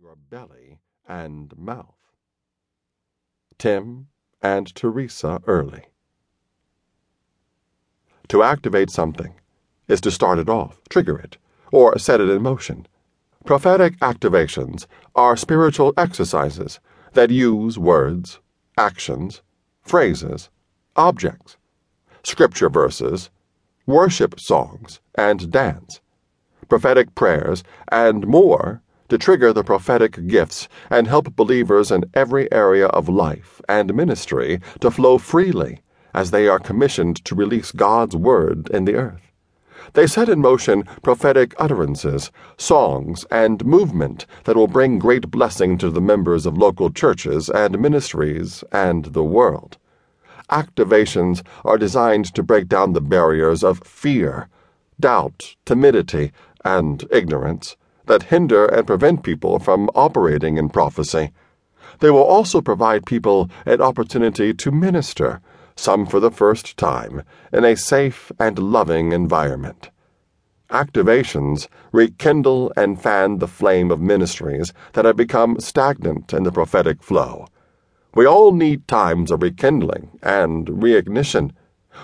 your belly and mouth. Tim and Teresa Early. To activate something is to start it off, trigger it, or set it in motion. Prophetic activations are spiritual exercises that use words, actions, phrases, objects, scripture verses, worship songs, and dance, prophetic prayers, and more to trigger the prophetic gifts and help believers in every area of life and ministry to flow freely as they are commissioned to release God's word in the earth. They set in motion prophetic utterances, songs, and movement that will bring great blessing to the members of local churches and ministries and the world. Activations are designed to break down the barriers of fear, doubt, timidity, and ignorance that hinder and prevent people from operating in prophecy. They will also provide people an opportunity to minister, some for the first time, in a safe and loving environment. Activations rekindle and fan the flame of ministries that have become stagnant in the prophetic flow. We all need times of rekindling and reignition.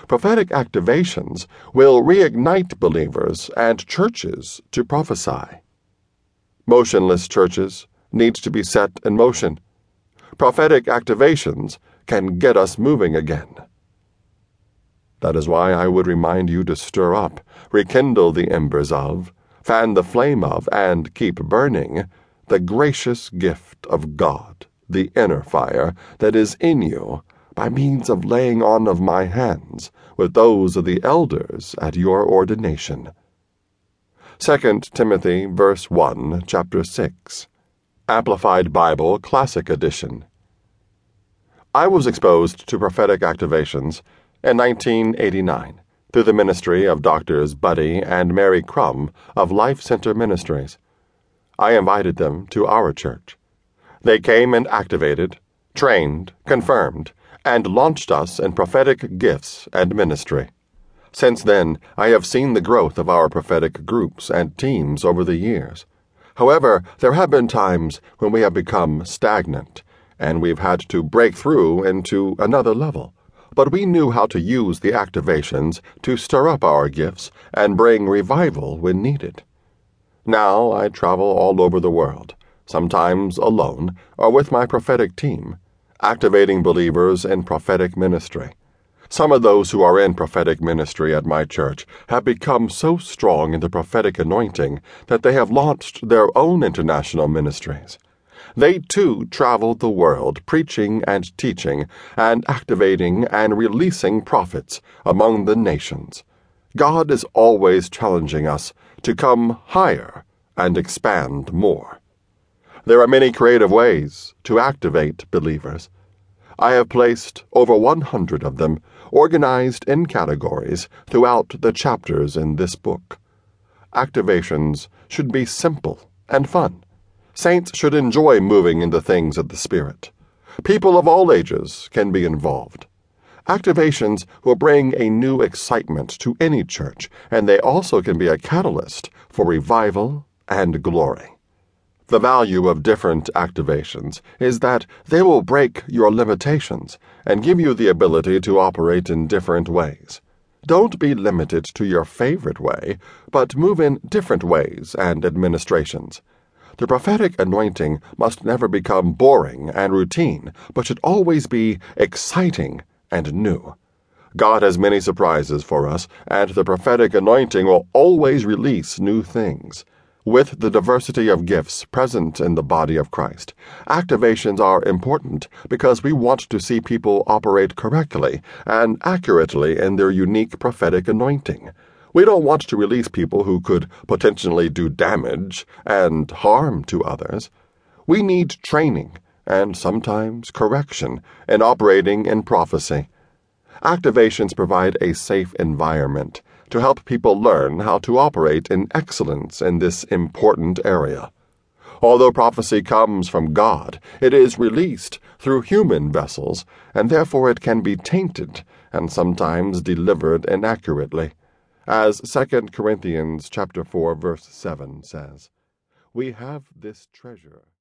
Prophetic activations will reignite believers and churches to prophesy. Motionless churches need to be set in motion. Prophetic activations can get us moving again. That is why I would remind you to stir up, rekindle the embers of, fan the flame of, and keep burning the gracious gift of God, the inner fire that is in you by means of laying on of my hands with those of the elders at your ordination. 2 Timothy verse 1, chapter 6. Amplified Bible Classic Edition. I was exposed to prophetic activations in 1989 through the ministry of Doctors Buddy and Mary Crum of Life Center Ministries. I invited them to our church. They came and activated, trained, confirmed, and launched us in prophetic gifts and ministry. Since then, I have seen the growth of our prophetic groups and teams over the years. However, there have been times when we have become stagnant, and we've had to break through into another level. But we knew how to use the activations to stir up our gifts and bring revival when needed. Now I travel all over the world, sometimes alone or with my prophetic team, activating believers in prophetic ministry. Some of those who are in prophetic ministry at my church have become so strong in the prophetic anointing that they have launched their own international ministries. They too travel the world preaching and teaching and activating and releasing prophets among the nations. God is always challenging us to come higher and expand more. There are many creative ways to activate believers. I have placed over 100 of them organized in categories throughout the chapters in this book. Activations should be simple and fun. Saints should enjoy moving in the things of the Spirit. People of all ages can be involved. Activations will bring a new excitement to any church, and they also can be a catalyst for revival and glory. The value of different activations is that they will break your limitations and give you the ability to operate in different ways. Don't be limited to your favorite way, but move in different ways and administrations. The prophetic anointing must never become boring and routine, but should always be exciting and new. God has many surprises for us, and the prophetic anointing will always release new things. With the diversity of gifts present in the body of Christ, activations are important because we want to see people operate correctly and accurately in their unique prophetic anointing. We don't want to release people who could potentially do damage and harm to others. We need training and sometimes correction in operating in prophecy. Activations provide a safe environment to help people learn how to operate in excellence in this important area. Although prophecy comes from God, it is released through human vessels, and therefore it can be tainted and sometimes delivered inaccurately. As 2 Corinthians chapter 4 verse 7 says, we have this treasure